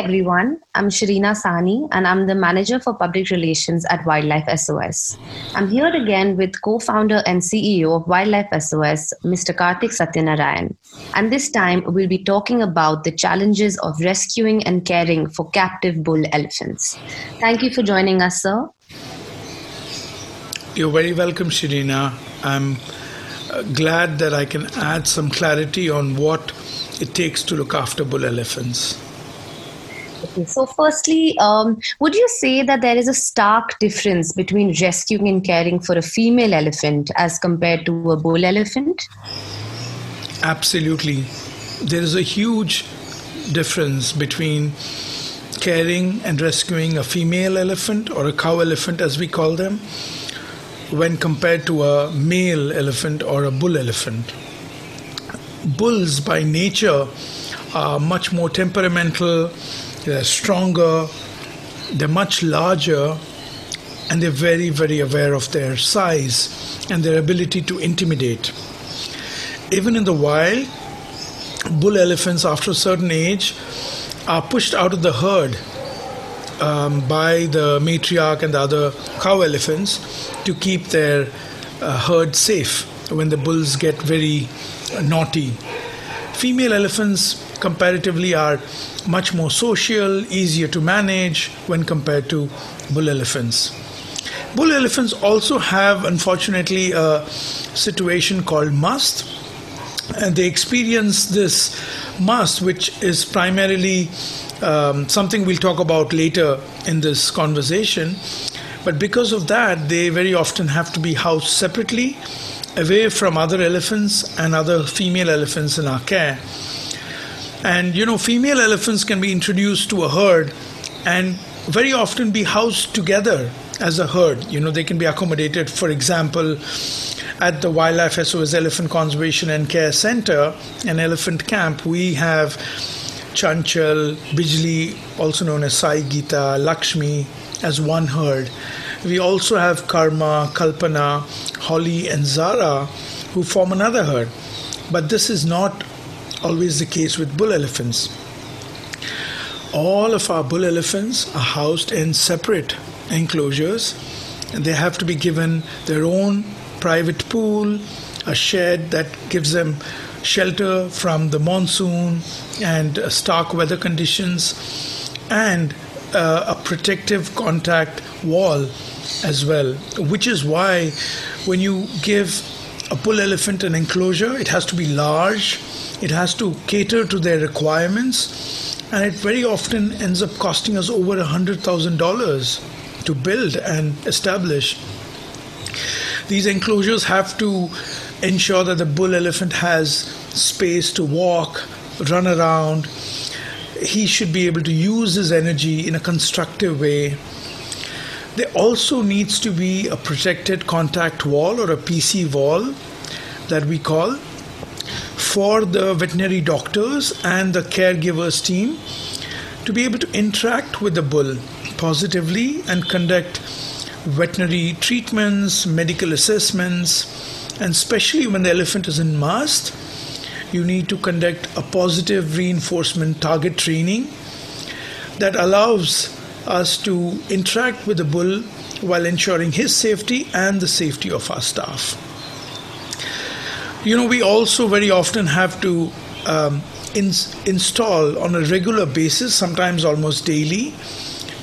Everyone, I'm Sharina Sani and I'm the Manager for Public Relations at Wildlife SOS. I'm here again with co-founder and CEO of Wildlife SOS, Mr. Karthik Satyanarayan. And this time we'll be talking about the challenges of rescuing and caring for captive bull elephants. Thank you for joining us, sir. You're very welcome, Sharina. I'm uh, glad that I can add some clarity on what it takes to look after bull elephants. Okay, so firstly, um, would you say that there is a stark difference between rescuing and caring for a female elephant as compared to a bull elephant? Absolutely. There is a huge difference between caring and rescuing a female elephant or a cow elephant, as we call them, when compared to a male elephant or a bull elephant. Bulls, by nature, are much more temperamental they're stronger, they're much larger, and they're very, very aware of their size and their ability to intimidate. Even in the wild, bull elephants, after a certain age, are pushed out of the herd um, by the matriarch and the other cow elephants to keep their uh, herd safe when the bulls get very uh, naughty. Female elephants comparatively are much more social, easier to manage when compared to bull elephants. Bull elephants also have, unfortunately, a situation called must, and they experience this must, which is primarily um, something we'll talk about later in this conversation. But because of that, they very often have to be housed separately, away from other elephants and other female elephants in our care. And you know, female elephants can be introduced to a herd and very often be housed together as a herd. You know, they can be accommodated, for example, at the Wildlife SOS Elephant Conservation and Care Center, an elephant camp, we have Chanchal, Bijli, also known as Sai Gita, Lakshmi, as one herd. We also have Karma, Kalpana, Holly, and Zara, who form another herd. But this is not always the case with bull elephants. All of our bull elephants are housed in separate enclosures and they have to be given their own private pool, a shed that gives them shelter from the monsoon and stark weather conditions, and uh, a protective contact wall as well. Which is why when you give a bull elephant an enclosure, it has to be large it has to cater to their requirements, and it very often ends up costing us over $100,000 to build and establish. These enclosures have to ensure that the bull elephant has space to walk, run around. He should be able to use his energy in a constructive way. There also needs to be a protected contact wall or a PC wall that we call for the veterinary doctors and the caregivers team to be able to interact with the bull positively and conduct veterinary treatments, medical assessments, and especially when the elephant is in mast, you need to conduct a positive reinforcement target training that allows us to interact with the bull while ensuring his safety and the safety of our staff. You know, we also very often have to um, install on a regular basis, sometimes almost daily,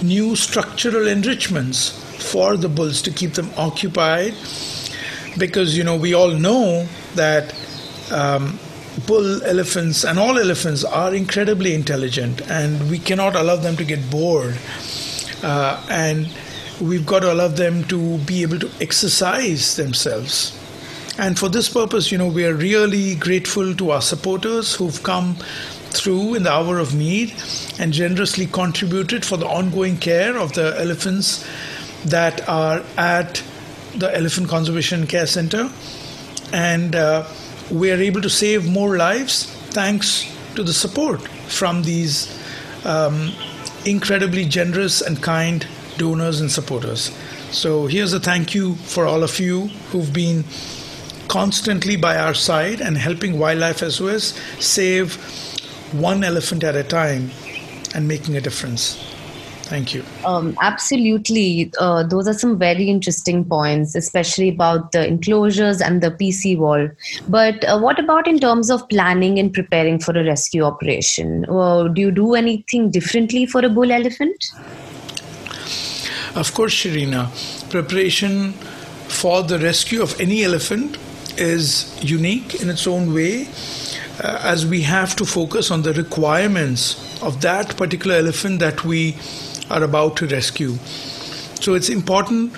new structural enrichments for the bulls to keep them occupied. Because, you know, we all know that um, bull elephants and all elephants are incredibly intelligent, and we cannot allow them to get bored. Uh, and we've got to allow them to be able to exercise themselves. And for this purpose, you know, we are really grateful to our supporters who've come through in the hour of need and generously contributed for the ongoing care of the elephants that are at the Elephant Conservation Care Center. And uh, we are able to save more lives thanks to the support from these um, incredibly generous and kind donors and supporters. So here's a thank you for all of you who've been constantly by our side and helping Wildlife SOS save one elephant at a time and making a difference. Thank you. Um, absolutely. Uh, those are some very interesting points, especially about the enclosures and the PC wall. But uh, what about in terms of planning and preparing for a rescue operation? Uh, do you do anything differently for a bull elephant? Of course, Sharina. Preparation for the rescue of any elephant is unique in its own way, uh, as we have to focus on the requirements of that particular elephant that we are about to rescue. So it's important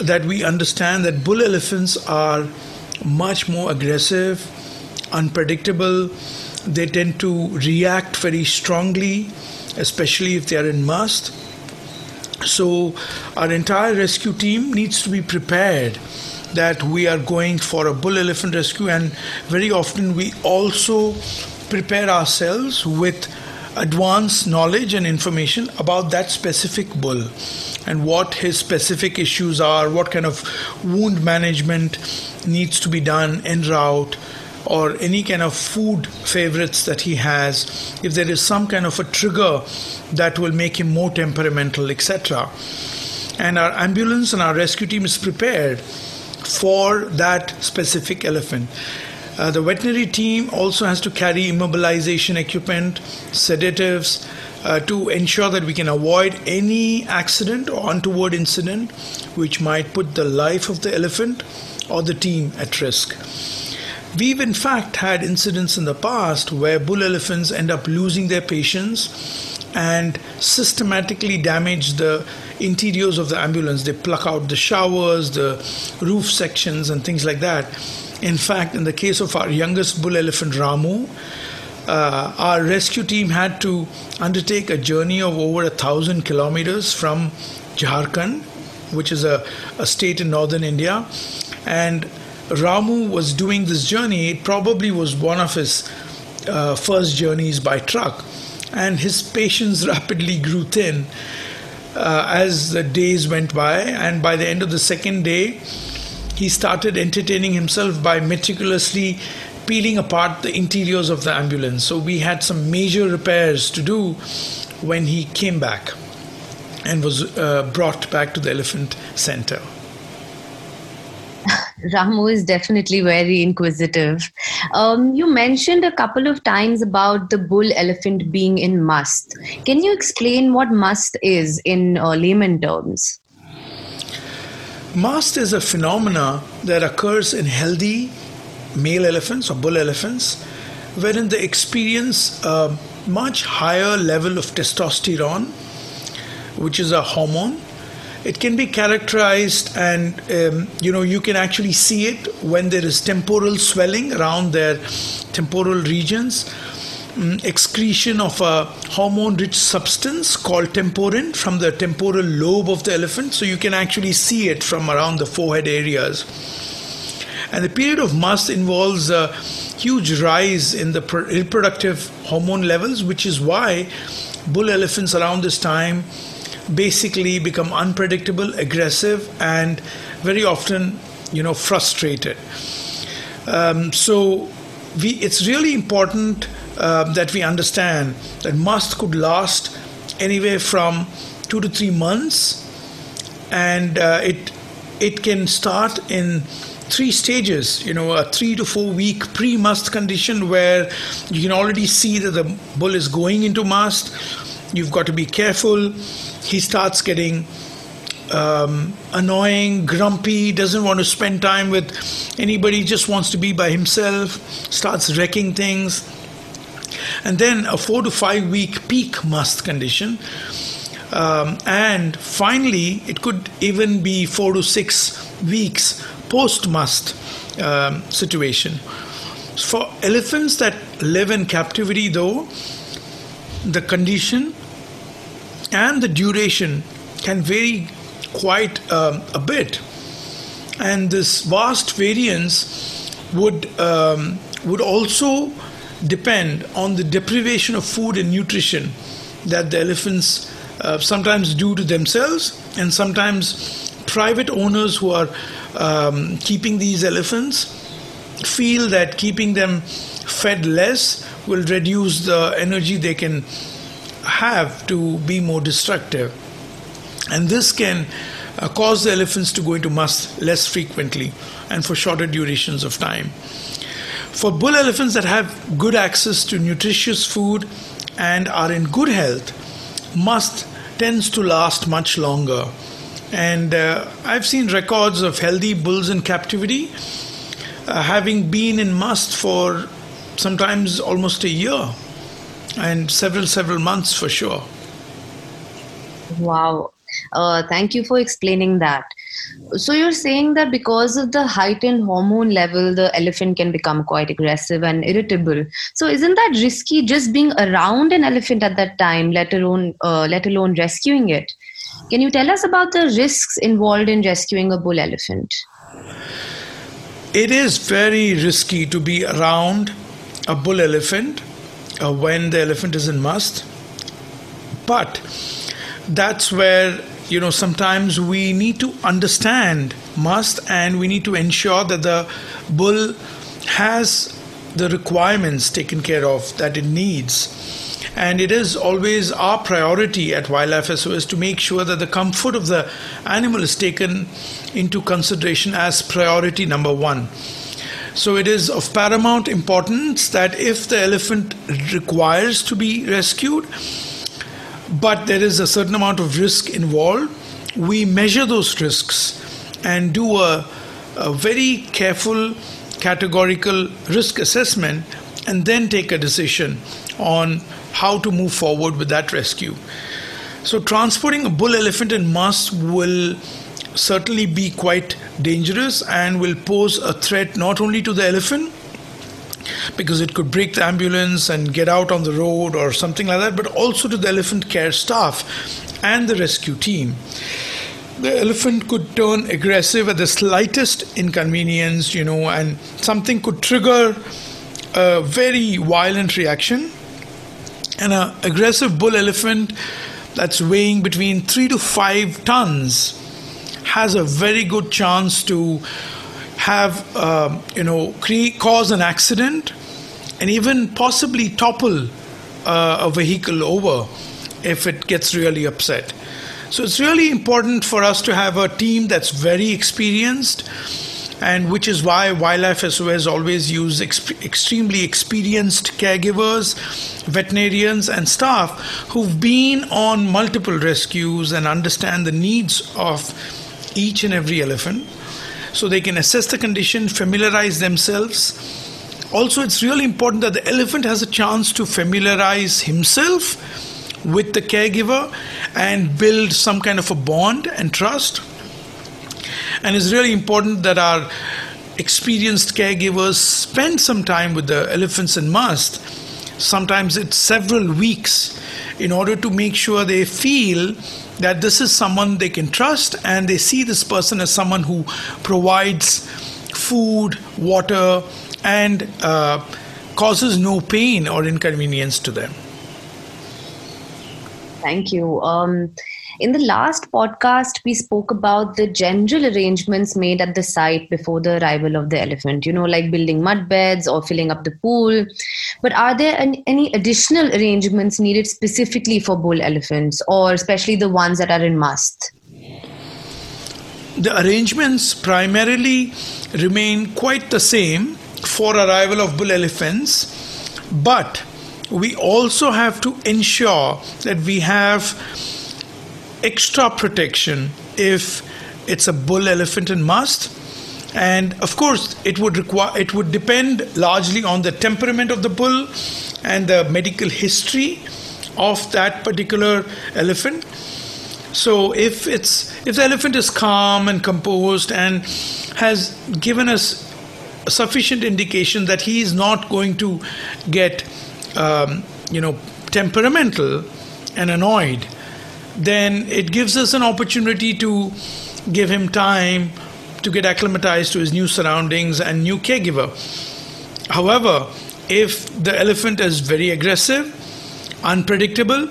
that we understand that bull elephants are much more aggressive, unpredictable. They tend to react very strongly, especially if they are in must. So, our entire rescue team needs to be prepared that we are going for a bull elephant rescue, and very often we also prepare ourselves with advanced knowledge and information about that specific bull and what his specific issues are, what kind of wound management needs to be done en route, or any kind of food favorites that he has, if there is some kind of a trigger that will make him more temperamental, etc. And our ambulance and our rescue team is prepared for that specific elephant. Uh, the veterinary team also has to carry immobilization equipment, sedatives, uh, to ensure that we can avoid any accident or untoward incident which might put the life of the elephant or the team at risk. We've in fact had incidents in the past where bull elephants end up losing their patience and systematically damage the interiors of the ambulance. They pluck out the showers, the roof sections, and things like that in fact, in the case of our youngest bull elephant Ramu, uh, our rescue team had to undertake a journey of over a thousand kilometers from Jharkhand, which is a, a state in northern India. And Ramu was doing this journey, it probably was one of his uh, first journeys by truck. And his patience rapidly grew thin uh, as the days went by. And by the end of the second day, he started entertaining himself by meticulously peeling apart the interiors of the ambulance. So we had some major repairs to do when he came back and was uh, brought back to the elephant center. Ramu is definitely very inquisitive. Um, you mentioned a couple of times about the bull elephant being in must. Can you explain what must is in uh, layman terms? Mast is a phenomena that occurs in healthy male elephants or bull elephants, wherein they experience a much higher level of testosterone, which is a hormone. It can be characterized, and um, you know, you can actually see it when there is temporal swelling around their temporal regions Mm, excretion of a hormone rich substance called temporin from the temporal lobe of the elephant. So you can actually see it from around the forehead areas. And the period of must involves a huge rise in the reproductive hormone levels, which is why bull elephants around this time basically become unpredictable, aggressive, and very often, you know, frustrated. Um, so we, it's really important uh, that we understand that must could last anywhere from two to three months, and uh, it it can start in three stages. You know, a three to four week pre must condition where you can already see that the bull is going into must. You've got to be careful. He starts getting um, annoying, grumpy, doesn't want to spend time with anybody, just wants to be by himself, starts wrecking things and then a four to five week peak must condition. Um, and finally, it could even be four to six weeks post must um, situation. For elephants that live in captivity, though, the condition and the duration can vary quite um, a bit, and this vast variance would um, would also depend on the deprivation of food and nutrition that the elephants uh, sometimes do to themselves and sometimes private owners who are um, keeping these elephants feel that keeping them fed less will reduce the energy they can have to be more destructive. And this can uh, cause the elephants to go into must less frequently and for shorter durations of time. For bull elephants that have good access to nutritious food and are in good health, must tends to last much longer. And uh, I've seen records of healthy bulls in captivity uh, having been in must for sometimes almost a year and several, several months for sure. Wow. Uh, thank you for explaining that. So you're saying that because of the heightened hormone level, the elephant can become quite aggressive and irritable. So isn't that risky just being around an elephant at that time, let alone uh, let alone rescuing it? Can you tell us about the risks involved in rescuing a bull elephant? It is very risky to be around a bull elephant uh, when the elephant is in must, but that's where you know sometimes we need to understand must and we need to ensure that the bull has the requirements taken care of that it needs. And it is always our priority at wildlife sos to make sure that the comfort of the animal is taken into consideration as priority number 1 so it is of paramount importance that if the elephant requires to be rescued but there is a certain amount of risk involved. We measure those risks and do a, a very careful, categorical risk assessment and then take a decision on how to move forward with that rescue. So, transporting a bull elephant in must will certainly be quite dangerous and will pose a threat not only to the elephant because it could break the ambulance and get out on the road or something like that, but also to the elephant care staff and the rescue team. The elephant could turn aggressive at the slightest inconvenience, you know, and something could trigger a very violent reaction. And an aggressive bull elephant that's weighing between three to five tons has a very good chance to have uh, you know cause an accident and even possibly topple uh, a vehicle over if it gets really upset. So it's really important for us to have a team that's very experienced and which is why Wildlife SOS always use exp- extremely experienced caregivers, veterinarians, and staff who've been on multiple rescues and understand the needs of each and every elephant so they can assess the condition, familiarize themselves. Also, it's really important that the elephant has a chance to familiarize himself with the caregiver and build some kind of a bond and trust. And it's really important that our experienced caregivers spend some time with the elephants in must. Sometimes it's several weeks in order to make sure they feel that this is someone they can trust and they see this person as someone who provides food, water, and uh, causes no pain or inconvenience to them. Thank you. Um, in the last podcast, we spoke about the general arrangements made at the site before the arrival of the elephant, you know, like building mud beds or filling up the pool. But are there any, additional arrangements needed specifically for bull elephants, or especially the ones that are in must? The arrangements primarily remain quite the same for arrival of bull elephants, but we also have to ensure that we have extra protection if it's a bull elephant and must and of course it would require it would depend largely on the temperament of the bull and the medical history of that particular elephant. So if it's if the elephant is calm and composed and has given us sufficient indication that he is not going to get um, you know temperamental and annoyed then it gives us an opportunity to give him time to get acclimatized to his new surroundings and new caregiver. However, if the elephant is very aggressive, unpredictable,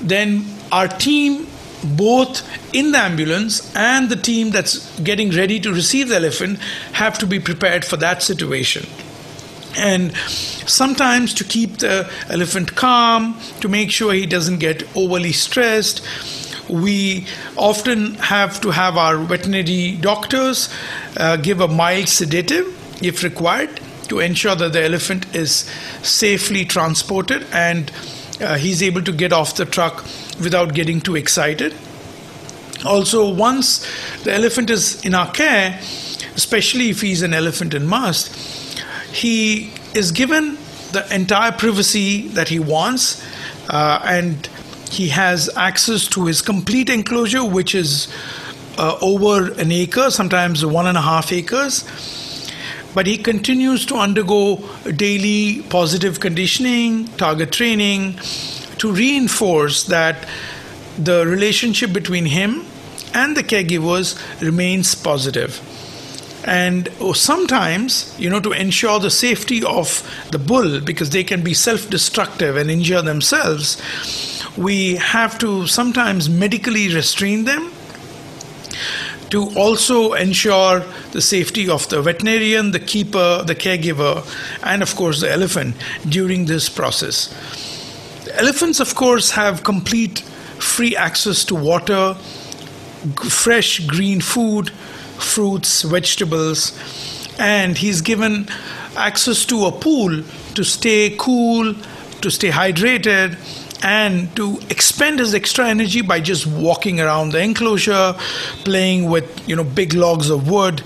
then our team, both in the ambulance and the team that's getting ready to receive the elephant, have to be prepared for that situation. And sometimes to keep the elephant calm, to make sure he doesn't get overly stressed. We often have to have our veterinary doctors uh, give a mild sedative if required to ensure that the elephant is safely transported and uh, he's able to get off the truck without getting too excited. Also, once the elephant is in our care, especially if he's an elephant in must, he is given the entire privacy that he wants uh, and he has access to his complete enclosure, which is uh, over an acre, sometimes one and a half acres. But he continues to undergo daily positive conditioning, target training to reinforce that the relationship between him and the caregivers remains positive and oh, sometimes you know to ensure the safety of the bull because they can be self-destructive and injure themselves we have to sometimes medically restrain them to also ensure the safety of the veterinarian, the keeper, the caregiver, and of course the elephant during this process. Elephants, of course, have complete free access to water, fresh green food, fruits, vegetables, and he's given access to a pool to stay cool, to stay hydrated, and to expend his extra energy by just walking around the enclosure, playing with you know big logs of wood,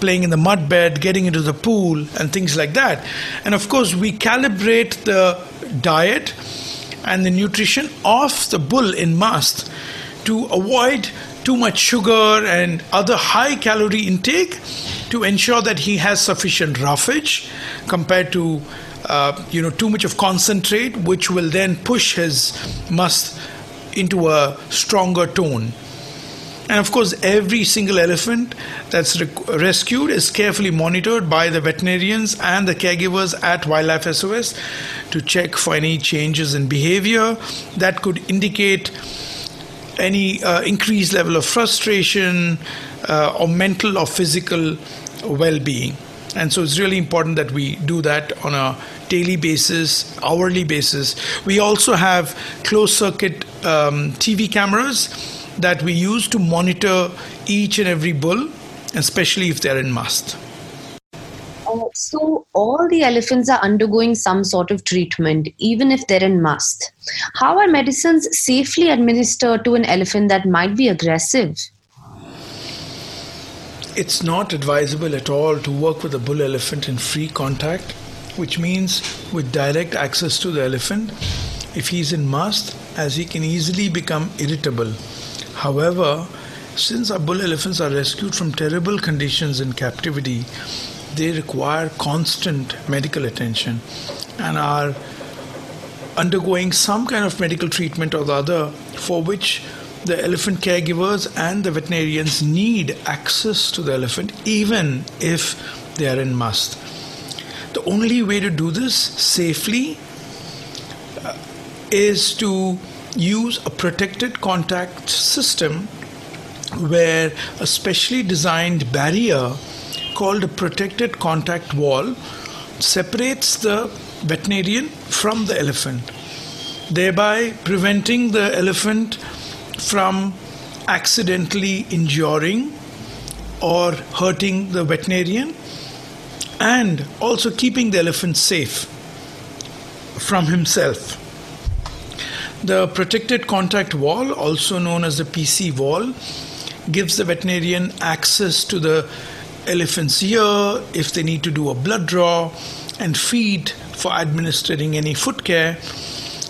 playing in the mud bed, getting into the pool, and things like that. And of course, we calibrate the diet and the nutrition of the bull in mast to avoid too much sugar and other high calorie intake to ensure that he has sufficient roughage compared to uh, you know too much of concentrate which will then push his must into a stronger tone. And of course every single elephant that's rescued is carefully monitored by the veterinarians and the caregivers at wildlife sos to check for any changes in behavior that could indicate any uh, increased level of frustration uh, or mental or physical well being. And so it's really important that we do that on a daily basis, hourly basis. We also have closed circuit um, TV cameras that we use to monitor each and every bull, especially if they're in must. So all the elephants are undergoing some sort of treatment, even if they're in must. How are medicines safely administered to an elephant that might be aggressive? It's not advisable at all to work with a bull elephant in free contact, which means with direct access to the elephant if he's in must, as he can easily become irritable. However, since our bull elephants are rescued from terrible conditions in captivity, they require constant medical attention and are undergoing some kind of medical treatment or the other for which the elephant caregivers and the veterinarians need access to the elephant even if they are in must. The only way to do this safely uh, is to use a protected contact system where a specially designed barrier called a protected contact wall separates the veterinarian from the elephant, thereby preventing the elephant from accidentally injuring or hurting the veterinarian and also keeping the elephant safe from himself. The protected contact wall, also known as the PC wall, gives the veterinarian access to the elephant's ear if they need to do a blood draw and feed for administering any foot care.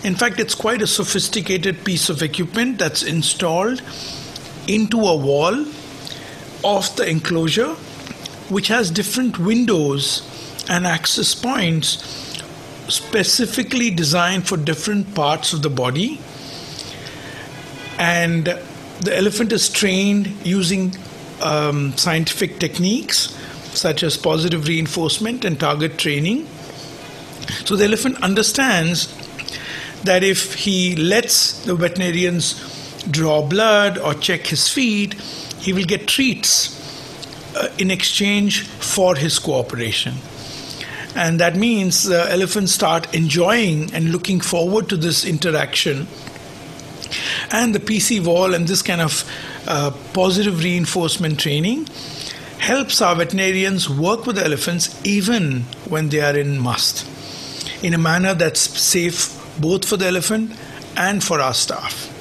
In fact, it's quite a sophisticated piece of equipment that's installed into a wall of the enclosure, which has different windows and access points specifically designed for different parts of the body. And the elephant is trained using um, scientific techniques such as positive reinforcement and target training. So the elephant understands that if he lets the veterinarians draw blood or check his feet, he will get treats uh, in exchange for his cooperation. And that means the elephants start enjoying and looking forward to this interaction. And the PC wall and this kind of uh, positive reinforcement training helps our veterinarians work with elephants even when they are in must in a manner that's safe both for the elephant and for our staff.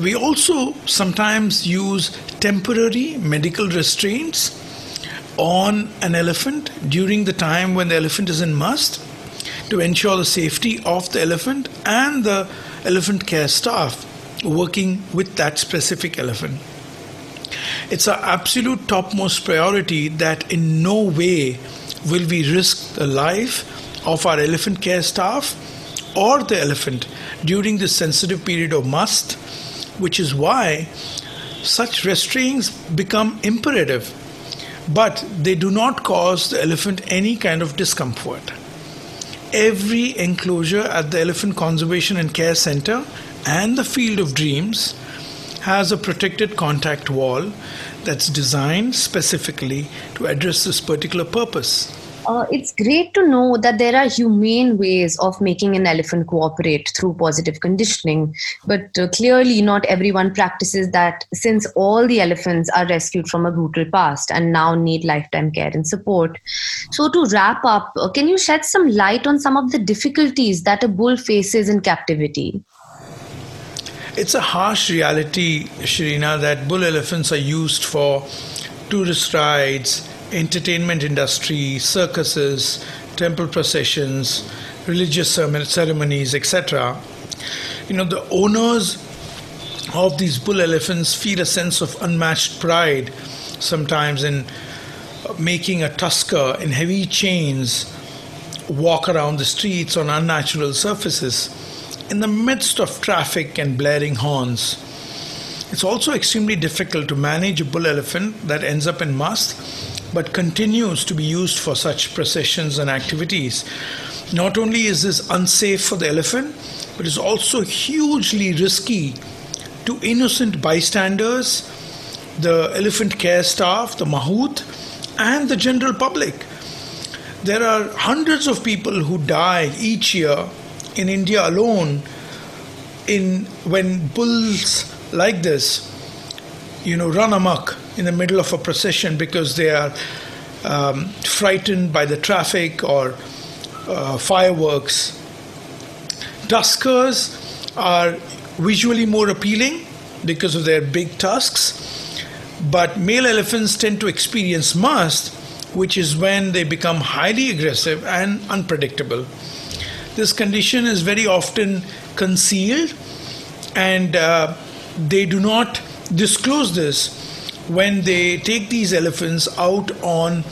We also sometimes use temporary medical restraints on an elephant during the time when the elephant is in must to ensure the safety of the elephant and the elephant care staff working with that specific elephant. It's our absolute topmost priority that in no way will we risk the life of our elephant care staff or the elephant during this sensitive period of must, which is why such restraints become imperative, but they do not cause the elephant any kind of discomfort. Every enclosure at the Elephant Conservation and Care Center and the Field of Dreams has a protected contact wall that's designed specifically to address this particular purpose. Uh, it's great to know that there are humane ways of making an elephant cooperate through positive conditioning, but uh, clearly not everyone practices that since all the elephants are rescued from a brutal past and now need lifetime care and support. So, to wrap up, uh, can you shed some light on some of the difficulties that a bull faces in captivity? It's a harsh reality, Shrina, that bull elephants are used for tourist rides entertainment industry, circuses, temple processions, religious ceremonies, etc. You know, the owners of these bull elephants feel a sense of unmatched pride sometimes in uh, making a tusker in heavy chains walk around the streets on unnatural surfaces in the midst of traffic and blaring horns. It's also extremely difficult to manage a bull elephant that ends up in must but continues to be used for such processions and activities. Not only is this unsafe for the elephant, but it's also hugely risky to innocent bystanders, the elephant care staff, the mahout, and the general public. There are hundreds of people who die each year in India alone in when bulls like this you know run amok in the middle of a procession because they are um, frightened by the traffic or uh, fireworks. Tuskers are visually more appealing because of their big tusks, but male elephants tend to experience must, which is when they become highly aggressive and unpredictable. This condition is very often concealed and uh, they do not disclose this when they take these elephants out on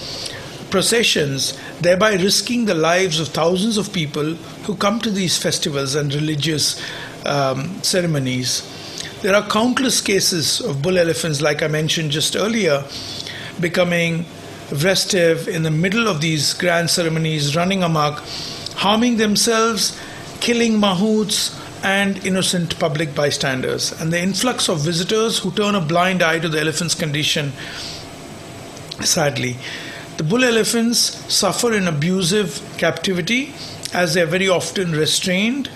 processions, thereby risking the lives of thousands of people who come to these festivals and religious um, ceremonies. There are countless cases of bull elephants, like I mentioned just earlier, becoming restive in the middle of these grand ceremonies, running amok, harming themselves, killing mahouts, and innocent public bystanders, and the influx of visitors who turn a blind eye to the elephant's condition. Sadly, the bull elephants suffer in abusive captivity as they are very often restrained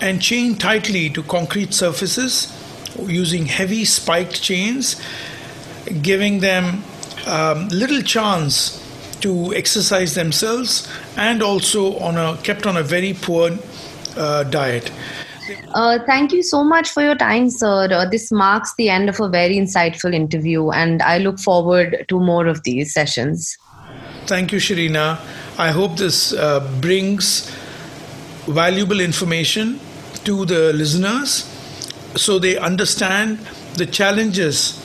and chained tightly to concrete surfaces using heavy spiked chains, giving them um, little chance to exercise themselves and also on a kept on a very poor uh, diet. Uh, thank you so much for your time, sir. Uh, this marks the end of a very insightful interview, and I look forward to more of these sessions. Thank you, Shrina. I hope this uh, brings valuable information to the listeners so they understand the challenges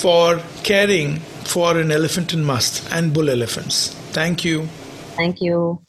for caring for an elephant in must and bull elephants. Thank you. Thank you.